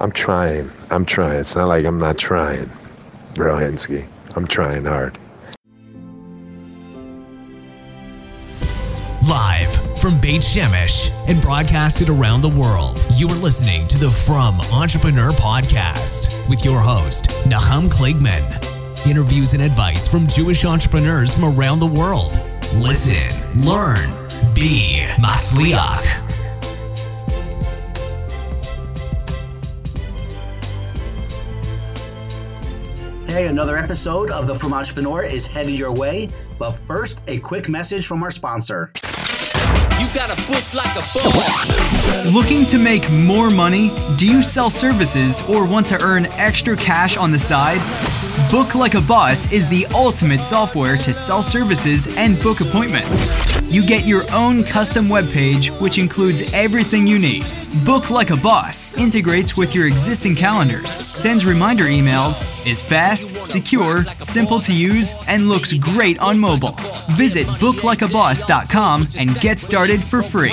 I'm trying. I'm trying. It's not like I'm not trying, Brohinsky. I'm trying hard. Live from Beit Shemesh and broadcasted around the world, you are listening to the Frum Entrepreneur Podcast with your host, Nachum Kligman. Interviews and advice from Jewish entrepreneurs from around the world. Listen, learn, be Masliach. Hey, another episode of the Frum Entrepreneur is headed your way. But first, a quick message from our sponsor. You got a foot like a boss. Looking to make more money? Do you sell services or want to earn extra cash on the side? Book Like a Boss is the ultimate software to sell services and book appointments. You get your own custom webpage, which includes everything you need. Book Like a Boss integrates with your existing calendars, sends reminder emails, is fast, secure, simple to use, and looks great on mobile. Visit booklikeaboss.com and get started for free.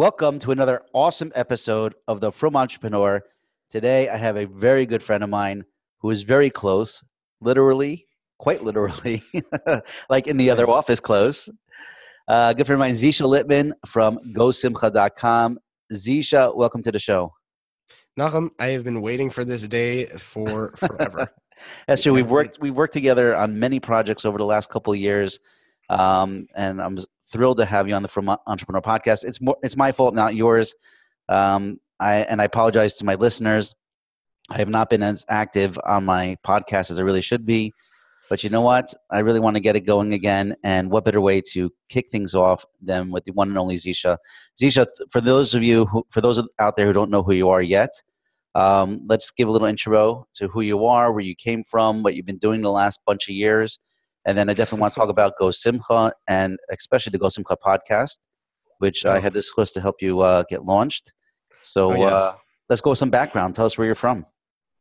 Welcome to another awesome episode of the Frum Entrepreneur. Today, I have a very good friend of mine who is very close, literally, quite literally, like in the other office close. Uh, good friend of mine, Zeesha Littman from GoSimcha.com. Zeesha, welcome to the show. Nachum, I have been waiting for this day for forever. That's true. We've worked we worked together on many projects over the last couple of years, um, and I'm thrilled to have you on the Frum Entrepreneur podcast. It's more it's my fault, not yours. Um, I and I apologize to my listeners. I have not been as active on my podcast as I really should be, but you know what? I really want to get it going again. And what better way to kick things off than with the one and only Zeesha? Zeesha, for those of you who, for those out there who don't know who you are yet, um, let's give a little intro to who you are, where you came from, what you've been doing the last bunch of years. And then I definitely want to talk about Go Simcha and especially the Go Simcha podcast, which I had this close to help you uh, get launched. So Oh, yes. uh, let's go with some background. Tell us where you're from.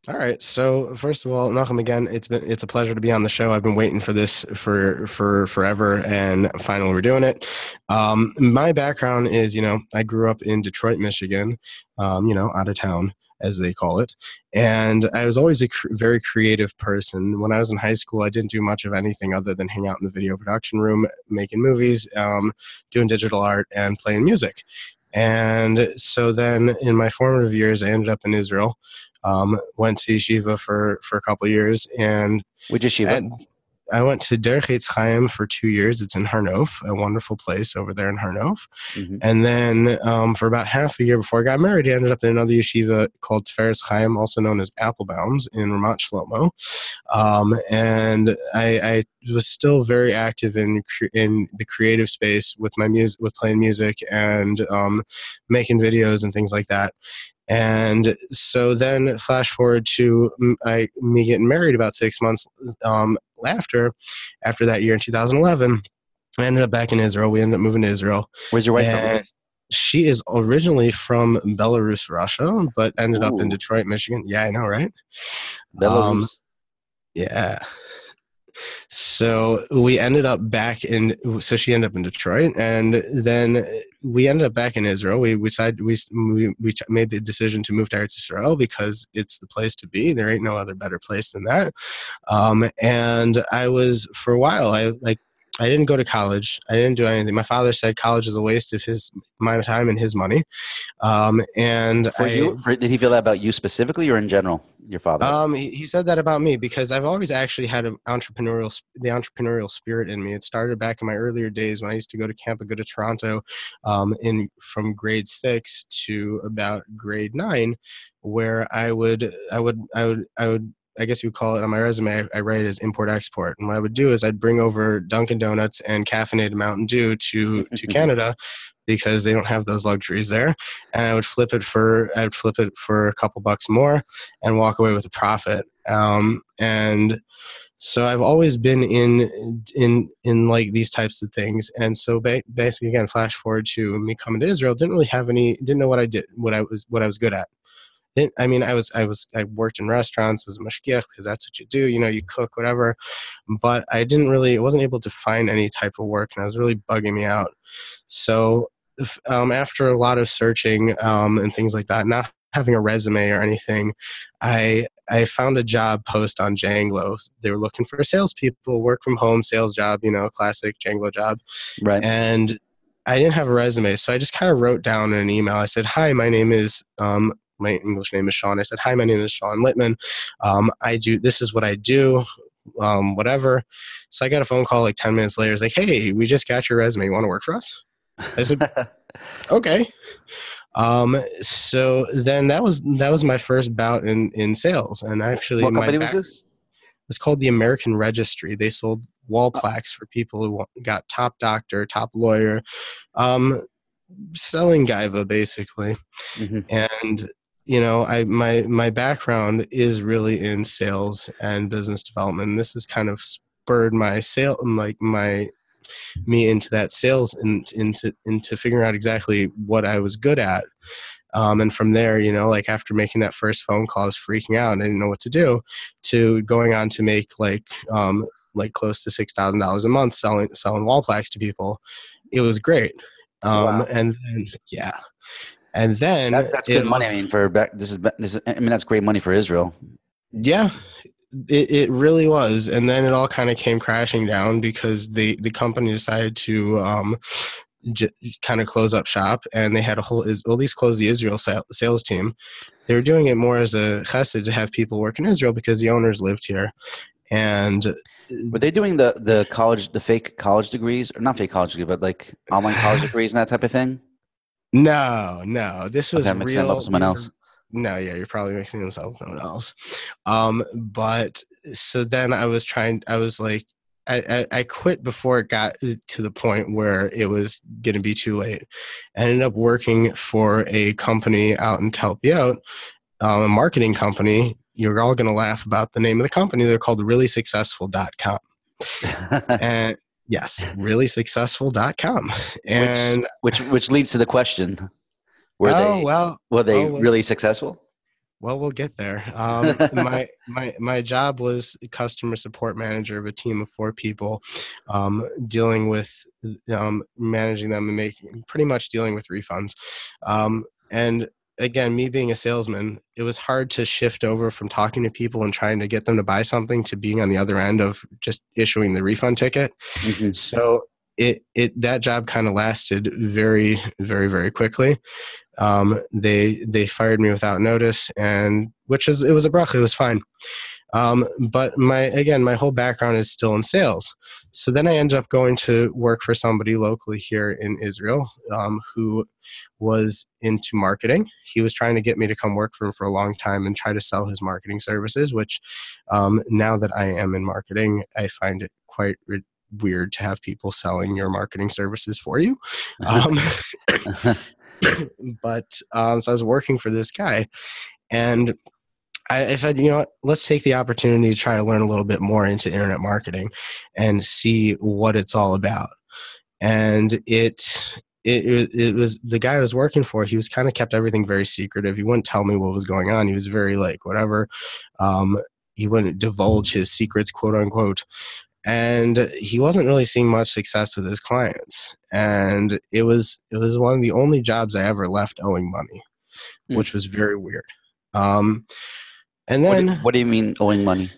All right. So first of all, Nachum, again, it's been it's a pleasure to be on the show. I've been waiting for this for for forever, and finally we're doing it. Um, my background is, you know, I grew up in Detroit, Michigan, um, you know, out of town as they call it, and I was always a cr- very creative person. When I was in high school, I didn't do much of anything other than hang out in the video production room, making movies, um, doing digital art, and playing music. And so then in my formative years, I ended up in Israel um, went to yeshiva for for a couple of years, and Which is Shiva? at- I went to Chaim for two years. It's in Harnof, a wonderful place over there in Harnof. Mhm. And then um, for about half a year before I got married, I ended up in another yeshiva called Tiferes Chaim, also known as Applebaums in Ramat Shlomo. Um, and I, I was still very active in cre- in the creative space with my music, with playing music and um, making videos and things like that. And so then, flash forward to I, me getting married about six months um, after, after that year in 2011. I ended up back in Israel. We ended up moving to Israel. Where's your wife from? She is originally from Belarus, Russia, but ended up in Detroit, Michigan. Yeah, I know, right? Belarus. um, Yeah. So we ended up back in. So she ended up in Detroit, and then we ended up back in Israel. We we decided we we, we made the decision to move to Eretz Israel because it's the place to be. There ain't no other better place than that. Um, and I was for a while. I like. I didn't go to college. I didn't do anything. My father said college is a waste of his my time and his money. Um, and for I, you, for, did he feel that about you specifically or in general? Your father? um, he, he said that about me because I've always actually had an entrepreneurial, the entrepreneurial spirit in me. It started back in my earlier days when I used to go to camp and go to Toronto, um, in from grade six to about grade nine, where I would, I would, I would, I would. I guess you would call it on my resume. I, I write it as import export, and what I would do is I'd bring over Dunkin' Donuts and caffeinated Mountain Dew to to Canada because they don't have those luxuries there, and I would flip it for I'd flip it for a couple bucks more, and walk away with a profit. Um, and so I've always been in in in like these types of things. And so ba- basically, again, flash forward to me coming to Israel, didn't really have any, didn't know what I did, what I was, what I was good at. Didn't, I mean, I was, I was, I worked in restaurants as a mashgiach because that's what you do. You know, you cook, whatever. But I didn't really, I wasn't able to find any type of work, and I was really bugging me out. So if, um, after a lot of searching um, and things like that, not having a resume or anything, I I found a job post on Janglo. They were looking for salespeople, work from home sales job, you know, classic Janglo job. Right. And I didn't have a resume, so I just kind of wrote down in an email. I said, "Hi, my name is um, my English name is Sean." I said, "Hi, my name is Sean Littman. Um, I do this is what I do." Um, whatever. So I got a phone call like 10 minutes later. It's like, hey, we just got your resume. You want to work for us? I said, okay. Um, so then that was that was my first bout in in sales, and actually, what my company was this? It was called the American Registry. They sold wall plaques for people who got top doctor, top lawyer, um, selling gaiva basically. Mhm. And you know, I my my background is really in sales and business development. And this has kind of spurred my sale, like my me into that sales and into into figuring out exactly what I was good at. Um, and from there, you know, like after making that first phone call, I was freaking out and I didn't know what to do. To going on to make like um, like close to six thousand dollars a month selling selling wall plaques to people, it was great. Um, Wow. And then yeah, and then That, that's good it- money. I mean, for back, this is this. Is, I mean, that's great money for Israel. Yeah, it, it really was. And then it all kind of came crashing down because the, the company decided to um, j- kind of close up shop and they had a whole, is- well, at least close the Israel sa- sales team. They were doing it more as a chesed to have people work in Israel because the owners lived here. And Were they doing the the college, the fake college degrees, or not fake college degree, but like online college degrees and that type of thing? No, no, this was Okay, I'm real. up someone else. No, yeah, you're probably mixing yourself with someone else. Um, but so then I was trying. I was like, I, I, I quit before it got to the point where it was going to be too late. I ended up working for a company out in Aviv, um, a marketing company. You're all going to laugh about the name of the company. They're called reallysuccessful.com. And yes, reallysuccessful.com. And which which leads to the question: Were oh, they well, were they oh, well. really successful? Well, we'll get there. Um, my my my job was customer support manager of a team of four people, um, dealing with um, managing them and making pretty much dealing with refunds. Um, and again, me being a salesman, it was hard to shift over from talking to people and trying to get them to buy something to being on the other end of just issuing the refund ticket. Mhm. So it it that job kind of lasted very very very quickly. Um, they they fired me without notice, and which is it was a bracha. It was fine. Um, but my again, my whole background is still in sales. So then I ended up going to work for somebody locally here in Israel um, who was into marketing. He was trying to get me to come work for him for a long time and try to sell his marketing services. Which um, now that I am in marketing, I find it quite re- weird to have people selling your marketing services for you. Um, but um, so I was working for this guy, and I, I said, you know let's take the opportunity to try to learn a little bit more into internet marketing and see what it's all about. And it it, it, was the guy I was working for. He was kind of kept everything very secretive. He wouldn't tell me what was going on. He was very like whatever. Um, he wouldn't divulge his secrets, quote unquote. And he wasn't really seeing much success with his clients. And it was it was one of the only jobs I ever left owing money, Hmm. which was very weird. Um, and What then do, what do you mean owing money?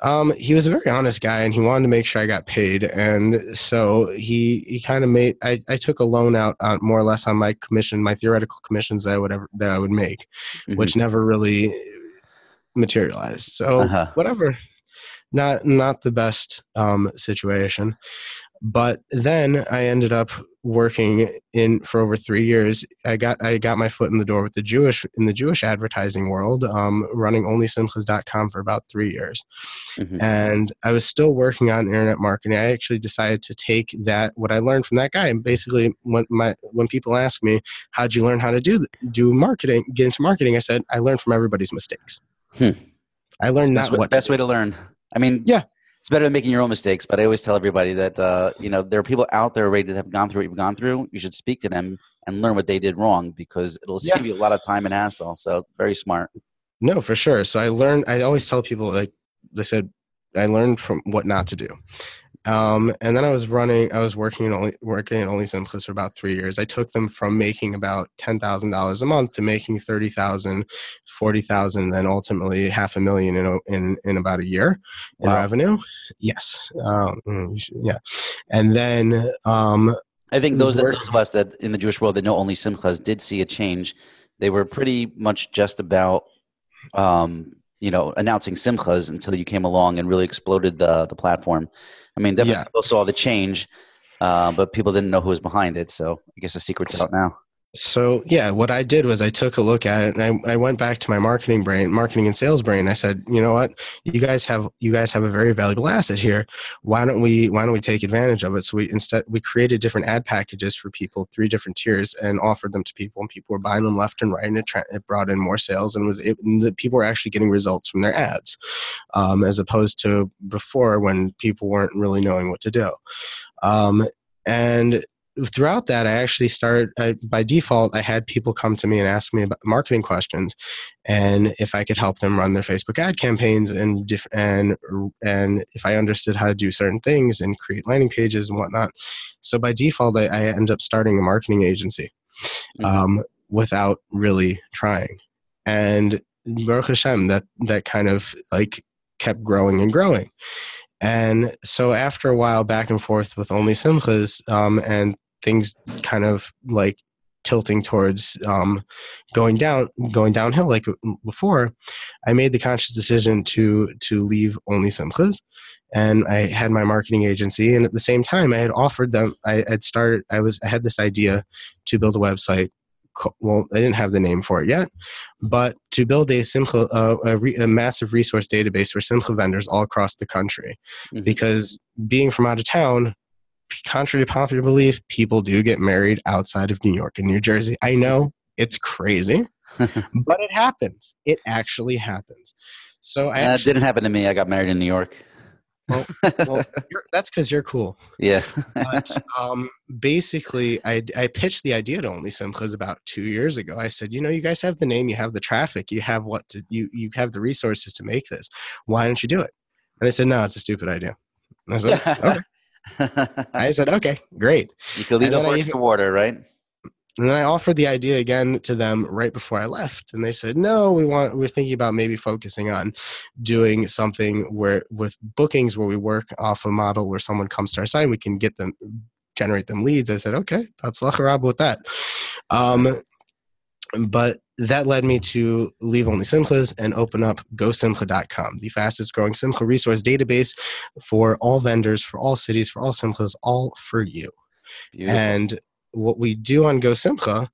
um, he was a very honest guy, and he wanted to make sure I got paid. And so he he kind of made. I, I took a loan out on more or less on my commission, my theoretical commissions that I would ever that I would make, Mhm. which never really materialized. So Uh-huh. whatever, not not the best um, situation. But then I ended up working in for over three years. I got I got my foot in the door with the Jewish in the Jewish advertising world, um, running onlysimchas.com for about three years Mhm. and I was still working on internet marketing. I actually decided to take that what I learned from that guy. And basically, when my when people ask me, "How'd you learn how to do do marketing? Get into marketing?" I said, "I learned from everybody's mistakes. Hmm. I learned that's not what best way to learn. I mean, Yeah. It's better than making your own mistakes. But I always tell everybody that uh, you know there are people out there ready to have gone through what you've gone through. You should speak to them and learn what they did wrong because it'll Yeah. save you a lot of time and hassle. So very smart. No, for sure. So I learned. I always tell people like they said, I learned from what not to do. Um, and then I was running. I was working in only working at Only Simchas for about three years. I took them from making about ten thousand dollars a month to making thirty thousand, forty thousand, then ultimately half a million in in in about a year in revenue. Yes. Um, mm, yeah. And then um, I think those, Work- those of us that in the Jewish world that know only Simchas did see a change. They were pretty much just about, um, you know, announcing Simchas until you came along and really exploded the the platform. I mean, definitely Yeah. people saw the change, uh, but people didn't know who was behind it. So I guess the secret's out now. So yeah, what I did was I took a look at it and I, I went back to my marketing brain, marketing and sales brain. I said, you know what, you guys have you guys have a very valuable asset here. Why don't we why don't we take advantage of it? So we instead we created different ad packages for people, three different tiers, and offered them to people, and people were buying them left and right, and it, tra- it brought in more sales, and was it, and the people were actually getting results from their ads, um, as opposed to before when people weren't really knowing what to do. Um, and throughout that, I actually started I, by default. I had people come to me and ask me about marketing questions, and if I could help them run their Facebook ad campaigns and diff- and and if I understood how to do certain things and create landing pages and whatnot. So by default, I, I ended up starting a marketing agency Mhm. um, without really trying, and Baruch Hashem, that that kind of like kept growing and growing. And so after a while back and forth with only Simchas, um, and things kind of like tilting towards um, going down, going downhill like before, I made the conscious decision to to leave only Simchas, and I had my marketing agency. And at the same time, I had offered them. I had started. I was. I had this idea to build a website. Well, I didn't have the name for it yet, but to build a Simcha, uh, a, re, a massive resource database for Simcha vendors all across the country, Mhm. because being from out of town, contrary to popular belief, people do get married outside of New York and New Jersey. I know it's crazy, but it happens. It actually happens. So I That actually, didn't happen to me. I got married in New York. Well, well you're, that's because you're cool. Yeah. But um, basically, I, I pitched the idea to Only Simchas about two years ago. I said, you know, you guys have the name, you have the traffic, you have what to, you you have the resources to make this. Why don't you do it? And they said, no, it's a stupid idea. And I said, okay. I said, okay, great. you can lead a horse even- to water, right? And then I offered the idea again to them right before I left, and they said, "No, we want. We're thinking about maybe focusing on doing something where with bookings where we work off a model where someone comes to our site, and we can get them, generate them leads." I said, "Okay, that's lacharab with that." Um, but that led me to leave only Simchas and open up GoSimcha.com, the fastest growing Simcha resource database for all vendors, for all cities, for all Simchas, all for you. Beautiful. And what we do on Go Simcha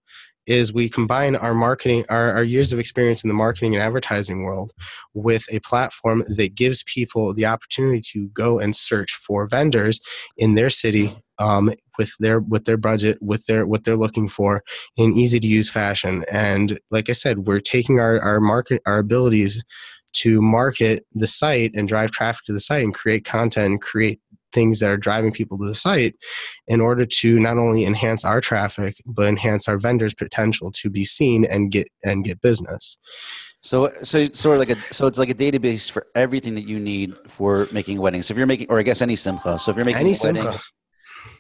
is we combine our marketing, our, our years of experience in the marketing and advertising world with a platform that gives people the opportunity to go and search for vendors in their city um, with their with their budget, with their what they're looking for in easy to use fashion. And like I said, we're taking our, our market our abilities to market the site and drive traffic to the site and create content and create things that are driving people to the site in order to not only enhance our traffic but enhance our vendors potential to be seen and get and get business So, so sort of like a so it's like a database for everything that you need for making weddings. So if you're making, or I guess any simcha. So if you're making any a wedding, simcha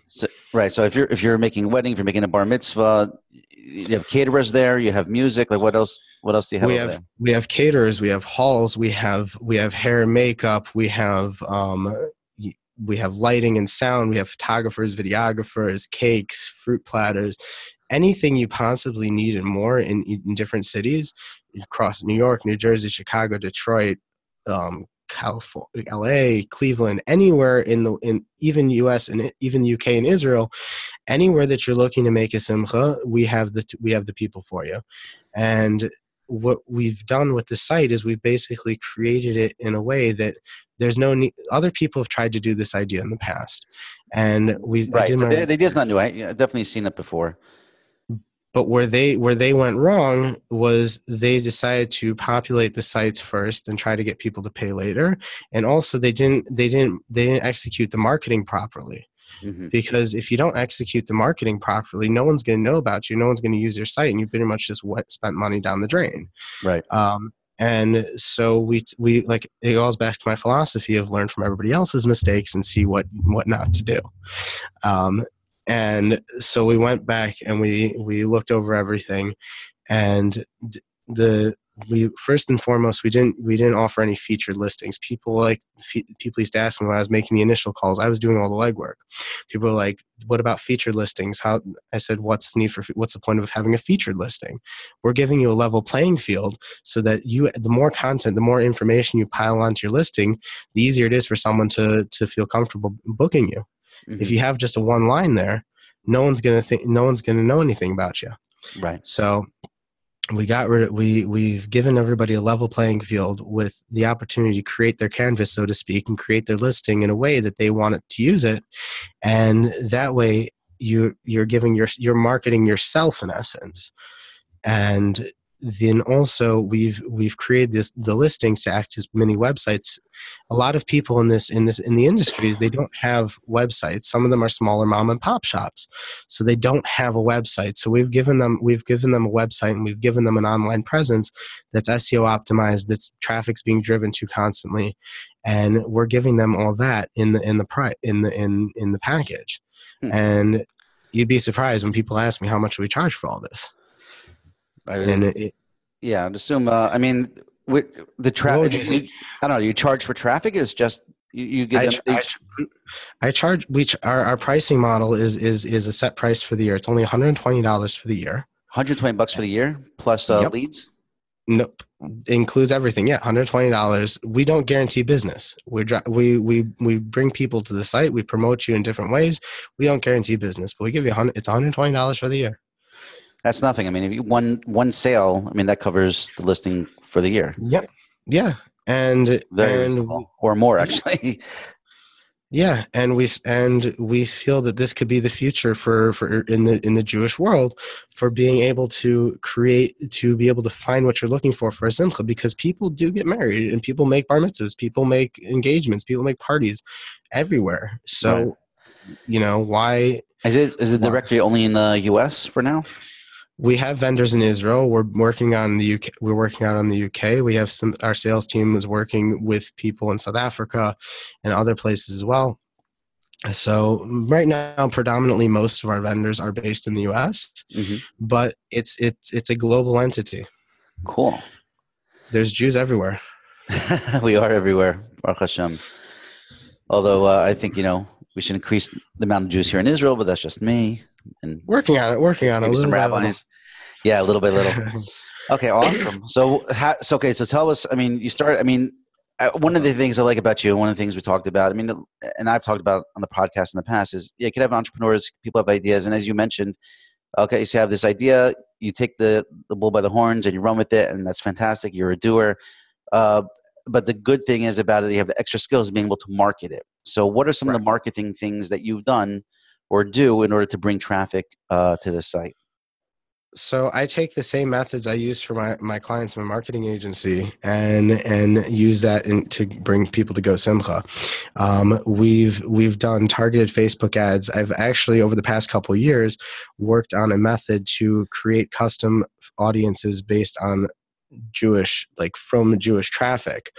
so, right? So if you're if you're making a wedding, if you're making a bar mitzvah, you have caterers there. You have music. Like what else? What else do you have? we have we have caterers we have halls we have we have hair and makeup we have um we have lighting and sound we have photographers videographers cakes fruit platters anything you possibly need and more in, in different cities across new york new jersey chicago detroit um California, LA, Cleveland, anywhere in the in even US and even UK and Israel, anywhere that you're looking to make a simcha, we have the we have the people for you. And what we've done with the site is we've basically created it in a way that there's no need, other people have tried to do this idea in the past and we Right. did So my- the, the idea's not new. I, I've definitely seen it before. but where they where they went wrong was they decided to populate the sites first and try to get people to pay later and also they didn't they didn't they didn't execute the marketing properly Mhm. because if you don't execute the marketing properly no one's going to know about you no one's going to use your site and you pretty much just what spent money down the drain Right. um, and so we we like it goes back to my philosophy of learn from everybody else's mistakes and see what what not to do um, and so we went back and we we looked over everything and the we first and foremost we didn't we didn't offer any featured listings. People like fe- people used to ask me when i was making the initial calls i was doing all the legwork. People were like what about featured listings? How i said what's the need for what's the point of having a featured listing? We're giving you a level playing field so that you the more content the more information you pile onto your listing the easier it is for someone to to feel comfortable booking you. Mhm. if you have just a one line there no one's gonna think no one's gonna know anything about you. Right. so we got rid of we we've given everybody a level playing field with the opportunity to create their canvas so to speak and create their listing in a way that they want it to use it. And that way you you're giving your you're marketing yourself in essence. And then also we've we've created this the listings to act as mini websites. A lot of people in this in this in the industries they don't have websites. Some of them are smaller mom and pop shops so they don't have a website. So we've given them we've given them a website and we've given them an online presence that's seo optimized that's traffic's being driven to constantly and we're giving them all that in the in the pri- in the in in the package. Hmm. and you'd be surprised when people ask me how much we charge for all this I, and it, yeah, I'd assume. Uh, I mean, with the traffic, you? I don't know. You charge for traffic? Is just you, you give I, them I, I charge we ch- our, our pricing model is is is a set price for the year it's only $120 for the year 120 bucks for the year plus uh, Yep. leads. Nope. Includes everything. Yeah, hundred twenty dollars. We don't guarantee business. We we we we bring people to the site. We promote you in different ways. We don't guarantee business, but we give you a hundred. It's one hundred twenty dollars for the year. That's nothing. I mean, if you one one sale, I mean that covers the listing for the year. Yep. Yeah. And Very and reasonable, or more actually. yeah, and we and we feel that this could be the future for for in the in the Jewish world for being able to create to be able to find what you're looking for for a simcha because people do get married and people make bar mitzvahs, people make engagements, people make parties everywhere. So, Right. you know, why Is it is it Wow. directory only in the U.S. for now? We have vendors in Israel. We're working on the UK. We're working out on the UK. We have some. Our sales team is working with people in South Africa and other places as well. So right now, predominantly most of our vendors are based in the US, Mhm. but it's it's it's a global entity. Cool. There's Jews everywhere. we are everywhere, Baruch Hashem. Although uh, I think you know we should increase the amount of Jews here in Israel, but that's just me and Working on it. Working on it. some by little. rabbis. Yeah, a little by little. Okay, awesome. So, ha, so okay, so tell us. I mean, you start. I mean, uh, one of the things I like about you, one of the things we talked about. I mean, and I've talked about on the podcast in the past is yeah, you could have entrepreneurs, people have ideas, and as you mentioned, okay, so you have this idea, you take the the bull by the horns and you run with it, and that's fantastic. You're a doer. Uh, but the good thing is about it, you have the extra skills of being able to market it. So, what are some of the marketing things that you've done or do in order to bring traffic uh, to the site? so I take the same methods I use for my, my clients my marketing agency and and use that in, to bring people to Go Simcha. Um, we've we've done targeted Facebook ads. I've actually over the past couple years worked on a method to create custom audiences based on Jewish, like from Jewish traffic,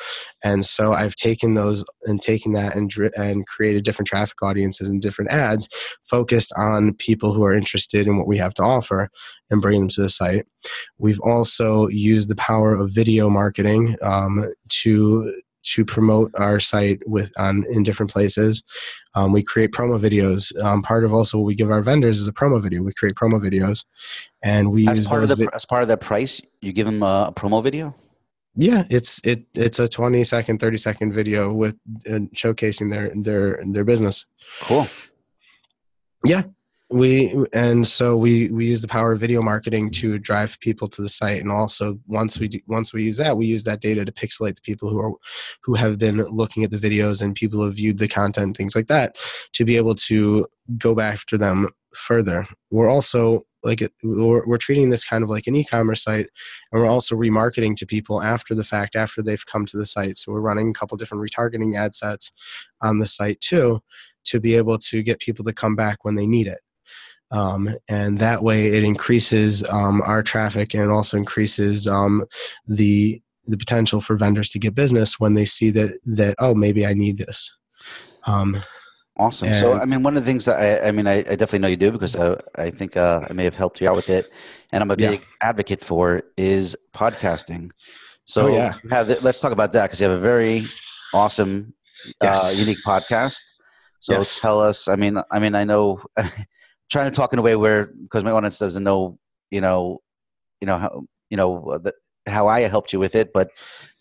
and so I've taken those and taken that and and created different traffic audiences and different ads focused on people who are interested in what we have to offer and bring them to the site. We've also used the power of video marketing um, to to promote our site with on in different places. Um, we create promo videos. Um, part of also what we give our vendors is a promo video. We create promo videos, and we As use part, of the, vi- as part of that price, you give them a, a promo video. yeah, it's it it's a twenty second, thirty second video with uh, showcasing their their their business. Cool. We and so we we use the power of video marketing to drive people to the site and also once we do, once we use that we use that data to pixelate the people who are who have been looking at the videos and people have viewed the content things like that to be able to go back after them further we're also like we're, we're treating this kind of like an e-commerce site, and we're also remarketing to people after the fact, after they've come to the site. So we're running a couple different retargeting ad sets on the site too, to be able to get people to come back when they need it. Um, and that way it increases um, our traffic and it also increases um, the the potential for vendors to get business when they see that that oh maybe I need this. Um, Awesome. so, I mean, one of the things that I, I mean, I, I, definitely know you do because I, I think uh, I may have helped you out with it, and I'm a big yeah. advocate for is podcasting. So, oh, yeah, have, let's talk about that because you have a very awesome, uh, yes. uh, unique podcast. So, yes. tell us. I mean, I mean, I know, trying to talk in a way where because my audience doesn't know, you know, you know how you know the, how I helped you with it, but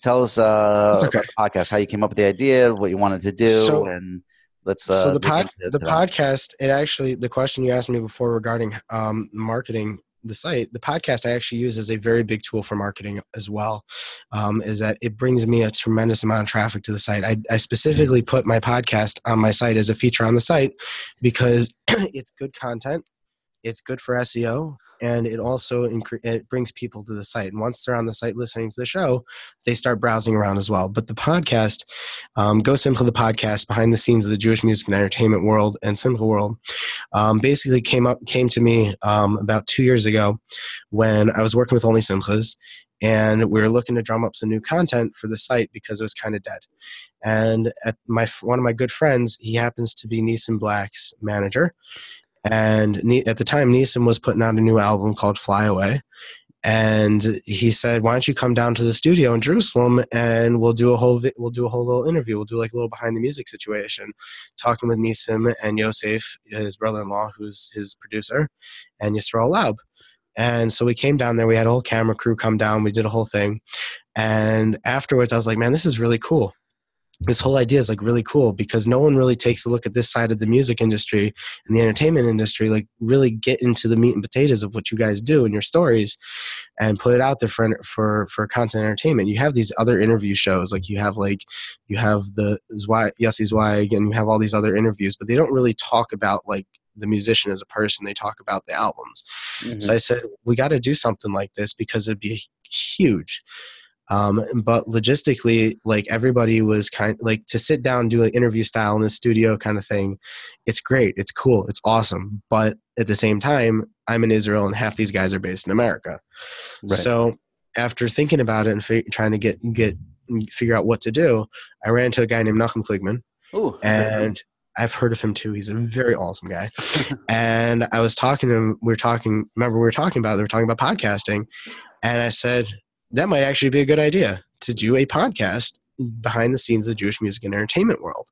tell us uh, okay. about the podcast, how you came up with the idea, what you wanted to do, so, and let's. Uh, so the pod, the podcast, it actually the question you asked me before regarding um, marketing the site, the podcast I actually use as a very big tool for marketing as well. Um, is that it brings me a tremendous amount of traffic to the site. I, I specifically put my podcast on my site as a feature on the site because it's good content, it's good for SEO, and it also incre- it brings people to the site. And once they're on the site listening to the show, they start browsing around as well. But the podcast, um, Go Simcha, the podcast behind the scenes of the Jewish music and entertainment world and Simcha world, um, basically came up came to me um, about two years ago when I was working with Only Simchas. And we were looking to drum up some new content for the site because it was kind of dead. And at my one of my good friends, he happens to be Nissim Black's manager, and at the time, Nissim was putting out a new album called Fly Away. And he said, "Why don't you come down to the studio in Jerusalem and we'll do a whole vi- we'll do a whole little interview. We'll do like a little behind the music situation, talking with Nissim and Yosef, his brother-in-law, who's his producer, and Yisrael Laub." And so we came down there. We had a whole camera crew come down. We did a whole thing. And afterwards, I was like, "Man, this is really cool." This whole idea is like really cool because no one really takes a look at this side of the music industry and the entertainment industry like really get into the meat and potatoes of what you guys do and your stories and put it out there for for for content entertainment. You have these other interview shows like you have like you have the Yossi Zweig and you have all these other interviews but they don't really talk about like the musician as a person. They talk about the albums. Mm-hmm. so i said we got to do something like this because it'd be huge um, but logistically, like everybody was kind like to sit down, do an interview style in the studio kind of thing. It's great. It's cool. It's awesome. But at the same time, I'm in Israel and half these guys are based in America. Right. So after thinking about it and fi- trying to get, get, figure out what to do, I ran into a guy named Nachum Kligman. Ooh, and I've heard of him too. He's a very awesome guy. and I was talking to him. We were talking, remember, we were talking about, they were talking about podcasting. And I said, that might actually be a good idea to do a podcast behind the scenes of the Jewish music and entertainment world.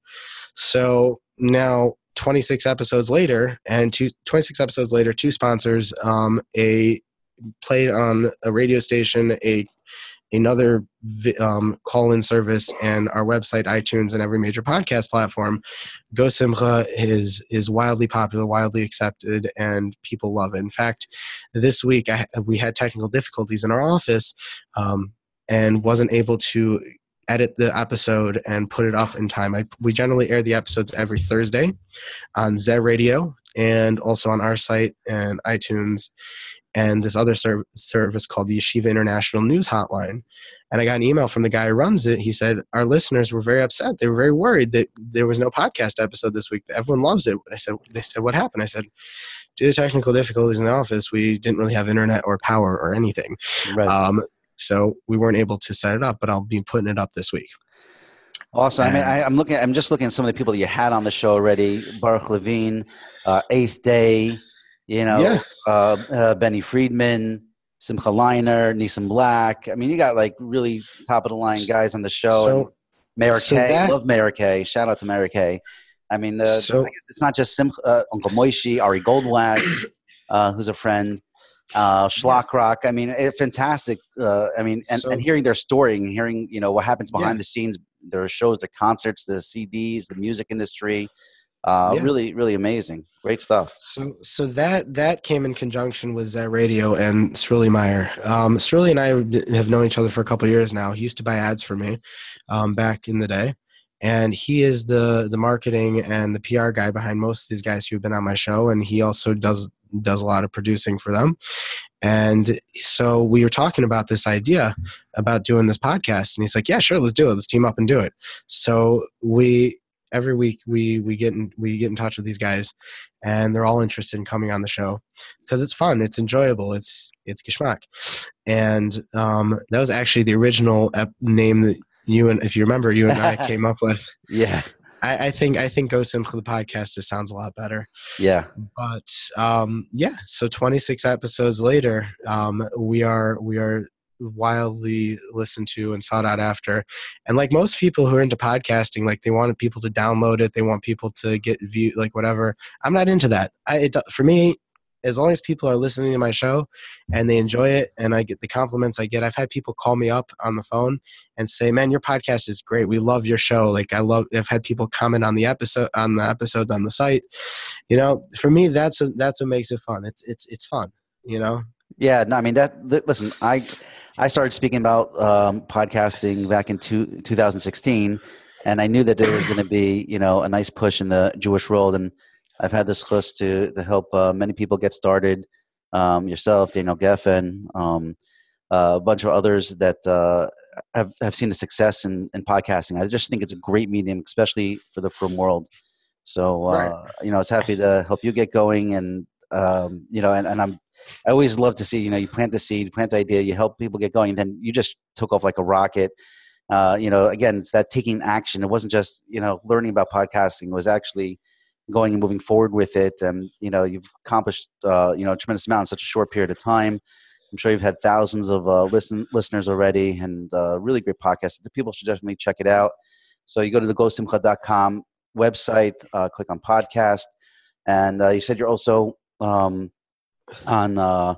So now 26 episodes later and two, 26 episodes later, two sponsors, um, a played on a radio station, a another um, call-in service and our website itunes and every major podcast platform. Go simcha is is wildly popular wildly accepted and people love it. In fact this week I, we had technical difficulties in our office um, and wasn't able to edit the episode and put it up in time. I, we generally air the episodes every thursday on z radio and also on our site and itunes and this other serv- service called the Yeshiva International News Hotline. And I got an email from the guy who runs it. He said, Our listeners were very upset. They were very worried that there was no podcast episode this week. Everyone loves it. I said, They said, What happened? I said, Due to technical difficulties in the office, we didn't really have internet or power or anything. Right. Um, so we weren't able to set it up, but I'll be putting it up this week. Awesome. I mean, I, am looking. I'm just looking at some of the people that you had on the show already: Baruch Levine, uh, Eighth Day, you know, yeah. uh, uh, Benny Friedman, Simcha Leiner, Nissim Black. I mean, you got like really top of the line guys on the show. So, Mayor so K, that, love Mayor K. Shout out to Mayor K. I mean, uh, so, I it's not just Simcha, uh, Uncle Moishi, Ari Goldwag, uh, who's a friend, uh, Shlock Rock. I mean, it, fantastic. Uh, I mean, and, so, and hearing their story and hearing you know what happens behind yeah. the scenes, their shows, the concerts, the CDs, the music industry. Uh, yeah. Really, really amazing. Great stuff. So, so that that came in conjunction with Zet Radio and Sruli Meyer. Um, Sruli and I have known each other for a couple years now. He used to buy ads for me um, back in the day, and he is the the marketing and the PR guy behind most of these guys who've been on my show, and he also does does a lot of producing for them. And so we were talking about this idea about doing this podcast, and he's like, "Yeah, sure, let's do it. Let's team up and do it." So we every week we we get in we get in touch with these guys, and they're all interested in coming on the show because it's fun, it's enjoyable, it's it's geschmack, and um, that was actually the original ep- name that you and if you remember you and I came up with. Yeah. I, I think I think Go Simcha the podcast just sounds a lot better. Yeah. But um, yeah, so 26 episodes later, um, we are we are wildly listened to and sought out after. And like most people who are into podcasting, like they want people to download it, they want people to get view, like whatever. I'm not into that. I, it, for me, as long as people are listening to my show and they enjoy it and I get the compliments I get, I've had people call me up on the phone and say, "Man, your podcast is great. We love your show." Like I love. I've had people comment on the episode on the episodes on the site. You know, for me, that's a, that's what makes it fun. It's it's it's fun. You know. Yeah, no, I mean that. Listen, I I started speaking about um, podcasting back in two, 2016, and I knew that there was going to be you know a nice push in the Jewish world, and I've had this list to to help uh, many people get started. Um, yourself, Daniel Geffen, um, uh, a bunch of others that uh, have have seen the success in, in podcasting. I just think it's a great medium, especially for the frum world. So uh, right. you know, I was happy to help you get going, and um, you know, and, and I'm I always love to see, you know, you plant the seed, plant the idea, you help people get going, then you just took off like a rocket. Uh, you know, again, it's that taking action. It wasn't just, you know, learning about podcasting. It was actually going and moving forward with it. And, you know, you've accomplished, uh, you know, a tremendous amount in such a short period of time. I'm sure you've had thousands of uh, listen, listeners already and uh, really great podcast. The people should definitely check it out. So you go to the gosimcha.com website, uh, click on podcast. And uh, you said you're also um, on uh,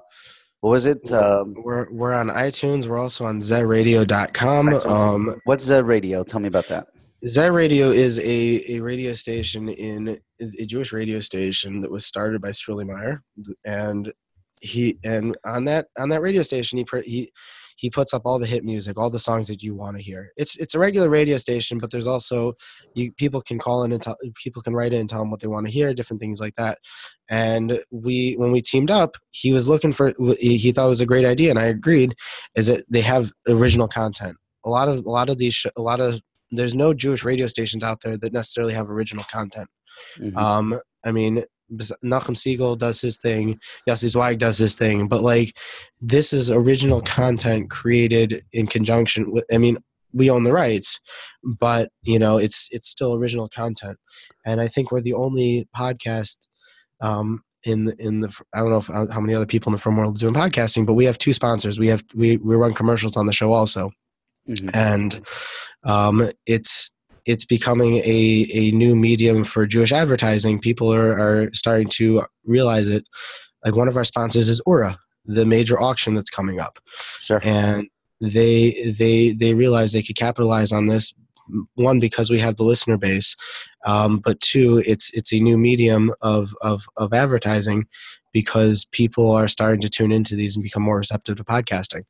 what was it? Um, we're we're on iTunes. We're also on ZRadio.com. Um, What's Z Radio? Tell me about that. Z Radio is a, a radio station in a Jewish radio station that was started by Sruli Meyer, and he and on that on that radio station he he he puts up all the hit music, all the songs that you want to hear. It's it's a regular radio station, but there's also you people can call in and tell people can write in and tell them what they want to hear, different things like that. And we when we teamed up, he was looking for he thought it was a great idea, and I agreed. Is that they have original content. A lot of a lot of these a lot of there's no Jewish radio stations out there that necessarily have original content. Mm-hmm. Um, I mean, Nachum Segal does his thing, Yossi Zweig does his thing, but like this is original content created in conjunction with. I mean, we own the rights, but you know it's it's still original content, and I think we're the only podcast um, in in the I don't know if, how many other people in the frum world doing podcasting, but we have two sponsors. We have we we run commercials on the show also, mm-hmm. and um, it's it's becoming a, a new medium for Jewish advertising. People are, are starting to realize it. Like one of our sponsors is Oorah, the major auction that's coming up. Sure. And they they they realize they could capitalize on this one because we have the listener base um, but two it's it's a new medium of, of of advertising because people are starting to tune into these and become more receptive to podcasting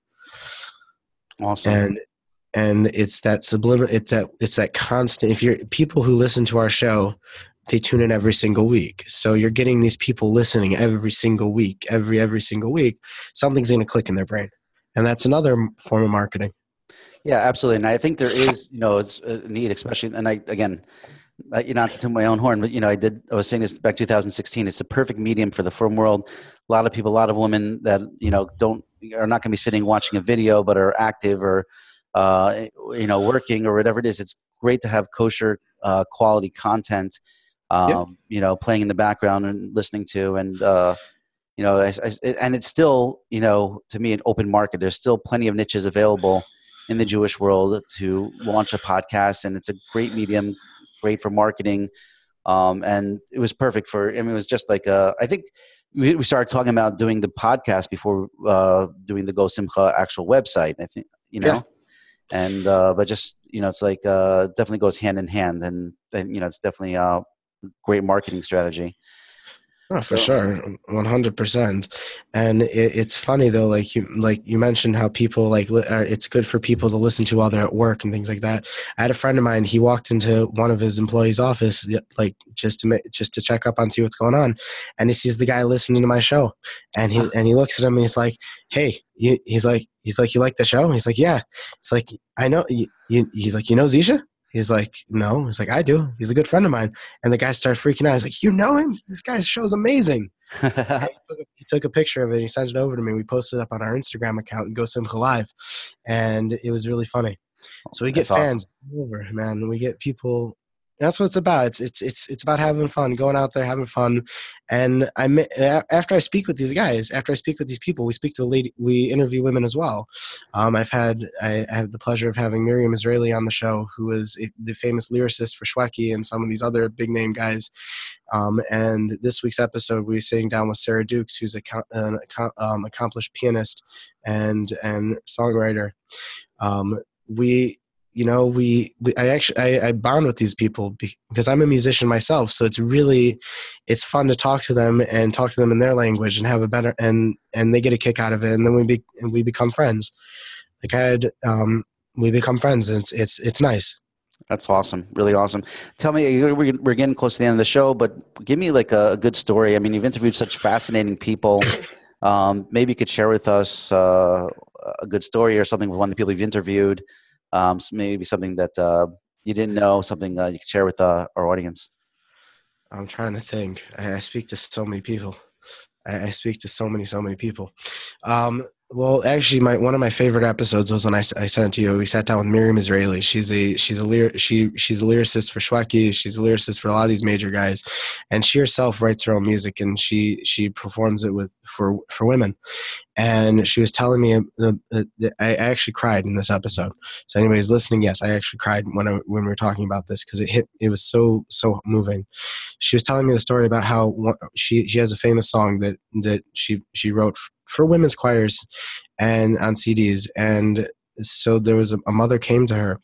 awesome and and it's that subliminal it's that it's that constant if you're people who listen to our show they tune in every single week so you're getting these people listening every single week every every single week something's going to click in their brain and that's another form of marketing yeah absolutely and i think there is you know it's a need especially and i again you know, not to my own horn, but you know, I did. I was saying this back 2016. It's a perfect medium for the frum world. A lot of people, a lot of women that you know don't are not going to be sitting watching a video, but are active or uh, you know, working or whatever it is, it's great to have kosher uh, quality content, um, yep. you know, playing in the background and listening to, and uh, you know, I, I, and it's still, you know, to me, an open market. There's still plenty of niches available in the Jewish world to launch a podcast, and it's a great medium, great for marketing. Um, and it was perfect for. I mean, it was just like uh, I think we, we started talking about doing the podcast before uh, doing the Go Simcha actual website. I think you know. Yeah and uh, but just you know it's like uh, definitely goes hand in hand and, and you know it's definitely a great marketing strategy Oh, for So- sure, one hundred percent. And it, it's funny though, like you like you mentioned how people like li- uh, it's good for people to listen to while they're at work and things like that. I had a friend of mine. He walked into one of his employees' office, like just to make just to check up on see what's going on, and he sees the guy listening to my show, and he and he looks at him and he's like, "Hey," you, he's like, he's like, "You like the show?" He's like, "Yeah." It's like, "I know." He's like, "You know Zeesha?" He's like, "No." He's like, "I do." He's a good friend of mine. And the guy started freaking out. He's like, "You know him? This guy's show's amazing." He, took a, he took a picture of it. And he sent it over to me. We posted it up on our Instagram account, and Go Simcha Live, and it was really funny. So we get That's fans all over, man. We get people. That's what it's about. It's it's it's it's about having fun, going out there, having fun. And I after I speak with these guys, after I speak with these people, we speak to lady, we interview women as well. Um, I've had I, I have the pleasure of having Miriam Israeli on the show, who is the famous lyricist for Shweki and some of these other big name guys. Um, and this week's episode, we are sitting down with Sarah Dukes, who's a, an um, accomplished pianist and and songwriter. Um, we, you know, we, we I actually I, I bond with these people because I'm a musician myself. So it's really, it's fun to talk to them and talk to them in their language and have a better and and they get a kick out of it, and then we be and we become friends. Like I had, um, we become friends, and it's it's it's nice. That's awesome. Really awesome. Tell me, we're, we're getting close to the end of the show, but give me like a, a good story. I mean, you've interviewed such fascinating people. Um, maybe you could share with us uh, a good story or something with one of the people you've interviewed. Um, maybe something that uh, you didn't know, something uh, you could share with uh, our audience. I'm trying to think. I, I speak to so many people. I, I speak to so many, so many people. Um, well, actually, my one of my favorite episodes was when I, I sent it to you. We sat down with Miriam Israeli. She's a she's a lyr- she she's a lyricist for Shweki. She's a lyricist for a lot of these major guys, and she herself writes her own music and she she performs it with for for women. And she was telling me uh, uh, that I I actually cried in this episode. So, anybody's listening, yes, I actually cried when I, when we were talking about this because it hit. It was so so moving she was telling me the story about how one, she she has a famous song that that she she wrote for women's choirs and on CDs and so there was a, a mother came to her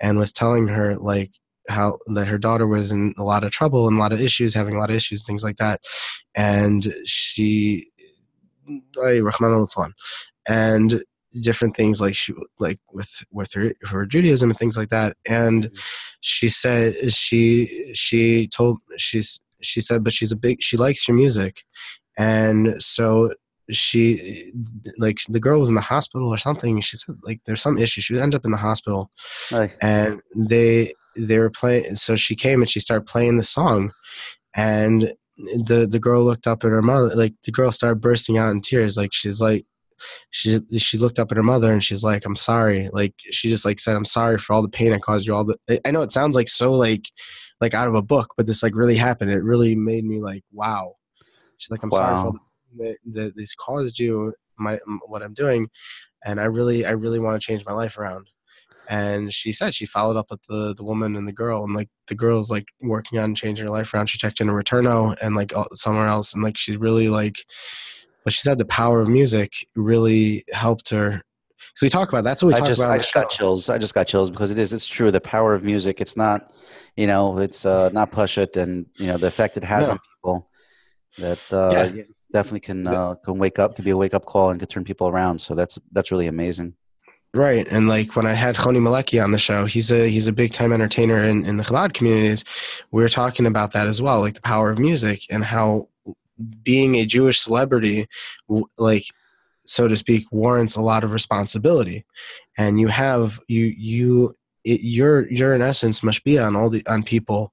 and was telling her like how that her daughter was in a lot of trouble and a lot of issues having a lot of issues things like that. And she ay, Rahman al-Islam, and different things like she like with with her her Judaism and things like that. And mm-hmm. she said she she told she's she said but she's a big she likes your music. And so she like the girl was in the hospital or something she said like there's some issue she would end up in the hospital. And they they were playing so she came and she started playing the song. And the the girl looked up at her mother like the girl started bursting out in tears like she's like she she looked up at her mother and she's like i'm sorry like she just like said i'm sorry for all the pain i caused you all the I- know it sounds like so like like out of a book but this like really happened it really made me like wow. She's like i'm sorry for all the that, that this caused you my what i'm doing and i really i really want to change my life around and she said she followed up with the the woman and the girl and like the girl's like working on changing her life around she checked in a returno and like somewhere else and like she's really like but she said the power of music really helped her so we talk about that's what we I talk just about I just got chills. I just got chills because it is it's true. The power of music. It's not, you know, it's uh, not push it, and you know the effect it has No. on people. That uh, Yeah. Definitely can uh, can wake up, can be a wake up call, and can turn people around. So that's that's really amazing. Right, and like when I had Choni Maleki on the show, he's a he's a big time entertainer in, in the Chabad communities. We were talking about that as well, like the power of music and how being a Jewish celebrity, like so to speak, warrants a lot of responsibility, and you have you you it, you're you're in essence must be on all the on people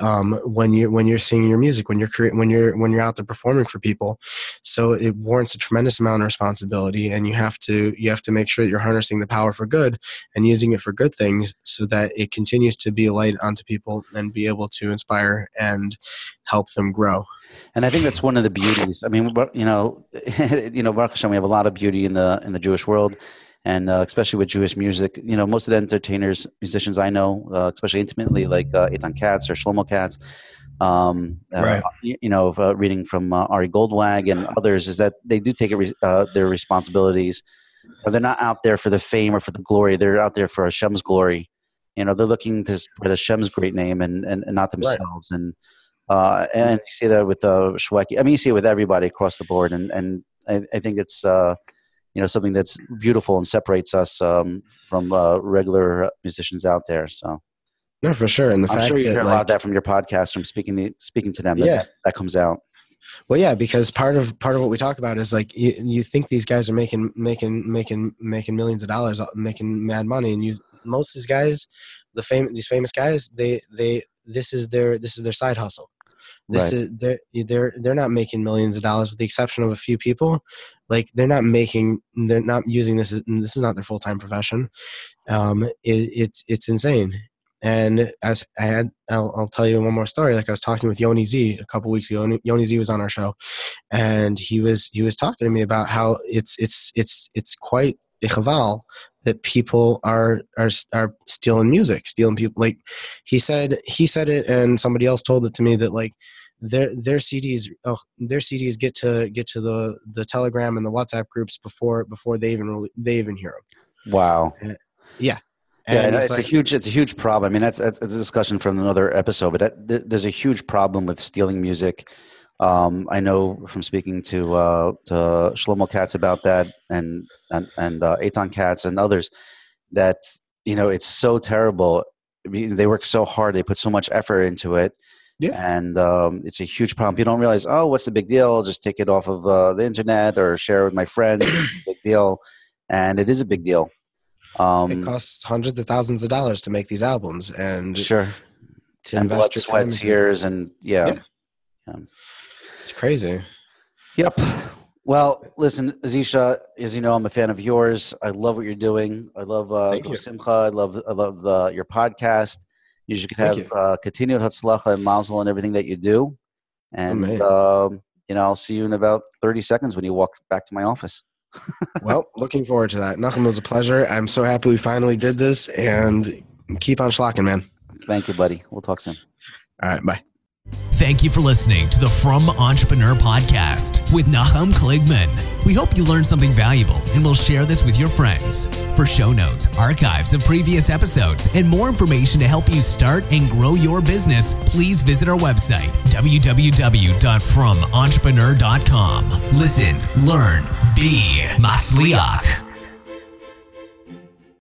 um, when you when you're singing your music, when you're crea- when you're when you're out there performing for people. So it warrants a tremendous amount of responsibility, and you have to you have to make sure that you're harnessing the power for good and using it for good things, so that it continues to be a light onto people and be able to inspire and help them grow. And I think that's one of the beauties. I mean, you know, you know, Baruch Hashem, we have a lot of beauty in the in the Jewish world, and uh, especially with Jewish music. You know, most of the entertainers, musicians I know, uh, especially intimately, like uh, Eitan Katz or Shlomo Katz, um, uh, Right. you, you know, uh, reading from uh, Ari Goldwag and others, is that they do take it re- uh, their responsibilities, or they're not out there for the fame or for the glory. They're out there for Hashem's glory. You know, they're looking to spread Hashem's great name and and, and not themselves. And Uh, and you see that with uh, Shweki. I mean, you see it with everybody across the board, and and I, I think it's uh, you know something that's beautiful and separates us um, from uh, regular musicians out there. So No, for sure. And the I'm fact sure you that hear a lot of that from your podcast, from speaking the, speaking to them. That, Yeah. that, comes out. Well, yeah, because part of part of what we talk about is like you, you think these guys are making making making making millions of dollars, uh, making mad money, and you most of these guys, the fame these famous guys, they they this is their this is their side hustle. This Right. is they're they're they're not making millions of dollars, with the exception of a few people. Like they're not making, they're not using this. This is not their full time profession. Um, it, it's it's insane. And as I had, I'll, I'll tell you one more story. Like I was talking with Yoni Z a couple weeks ago. and Yoni Z was on our show, and he was he was talking to me about how it's it's it's it's quite a chaval that people are are are stealing music, stealing people. Like he said, he said it, and somebody else told it to me that like their their CDs oh, their CDs get to get to the the Telegram and the WhatsApp groups before before they even really, they even hear them. Wow. Yeah, Yeah, And no, it's, like- a huge, it's a huge problem. I mean, that's, that's, that's a discussion from another episode, but that, there's a huge problem with stealing music. Um, I know from speaking to uh, to Shlomo Katz about that, and and and uh, Eitan Katz and others, that you know it's so terrible. I mean, they work so hard, they put so much effort into it, Yeah. and um, it's a huge problem. People don't realize, oh, what's the big deal? I'll just take it off of uh, the internet or share it with my friends. Big deal, and it is a big deal. Um, it costs hundreds of thousands of dollars to make these albums, and sure. to and invest your sweat, time in it. tears, and yeah. Yeah. It's crazy. Yep. Well, listen, Azisha, as you know, I'm a fan of yours. I love what you're doing. I love uh, you. Simcha. I love I love the, your podcast. You should have you. uh, continued Hatzlacha and Mazel and everything that you do. And um, you know, I'll see you in about 30 seconds when you walk back to my office. well, looking forward to that. Nothing was a pleasure. I'm so happy we finally did this, and keep on schlocking, man. Thank you, buddy. We'll talk soon. All right, bye. Thank you for listening to the Frum Entrepreneur podcast with Nachum Kligman. We hope you learned something valuable and will share this with your friends. For show notes, archives of previous episodes, and more information to help you start and grow your business, please visit our website, www.frumentrepreneur.com. Listen, learn, be Matzliach.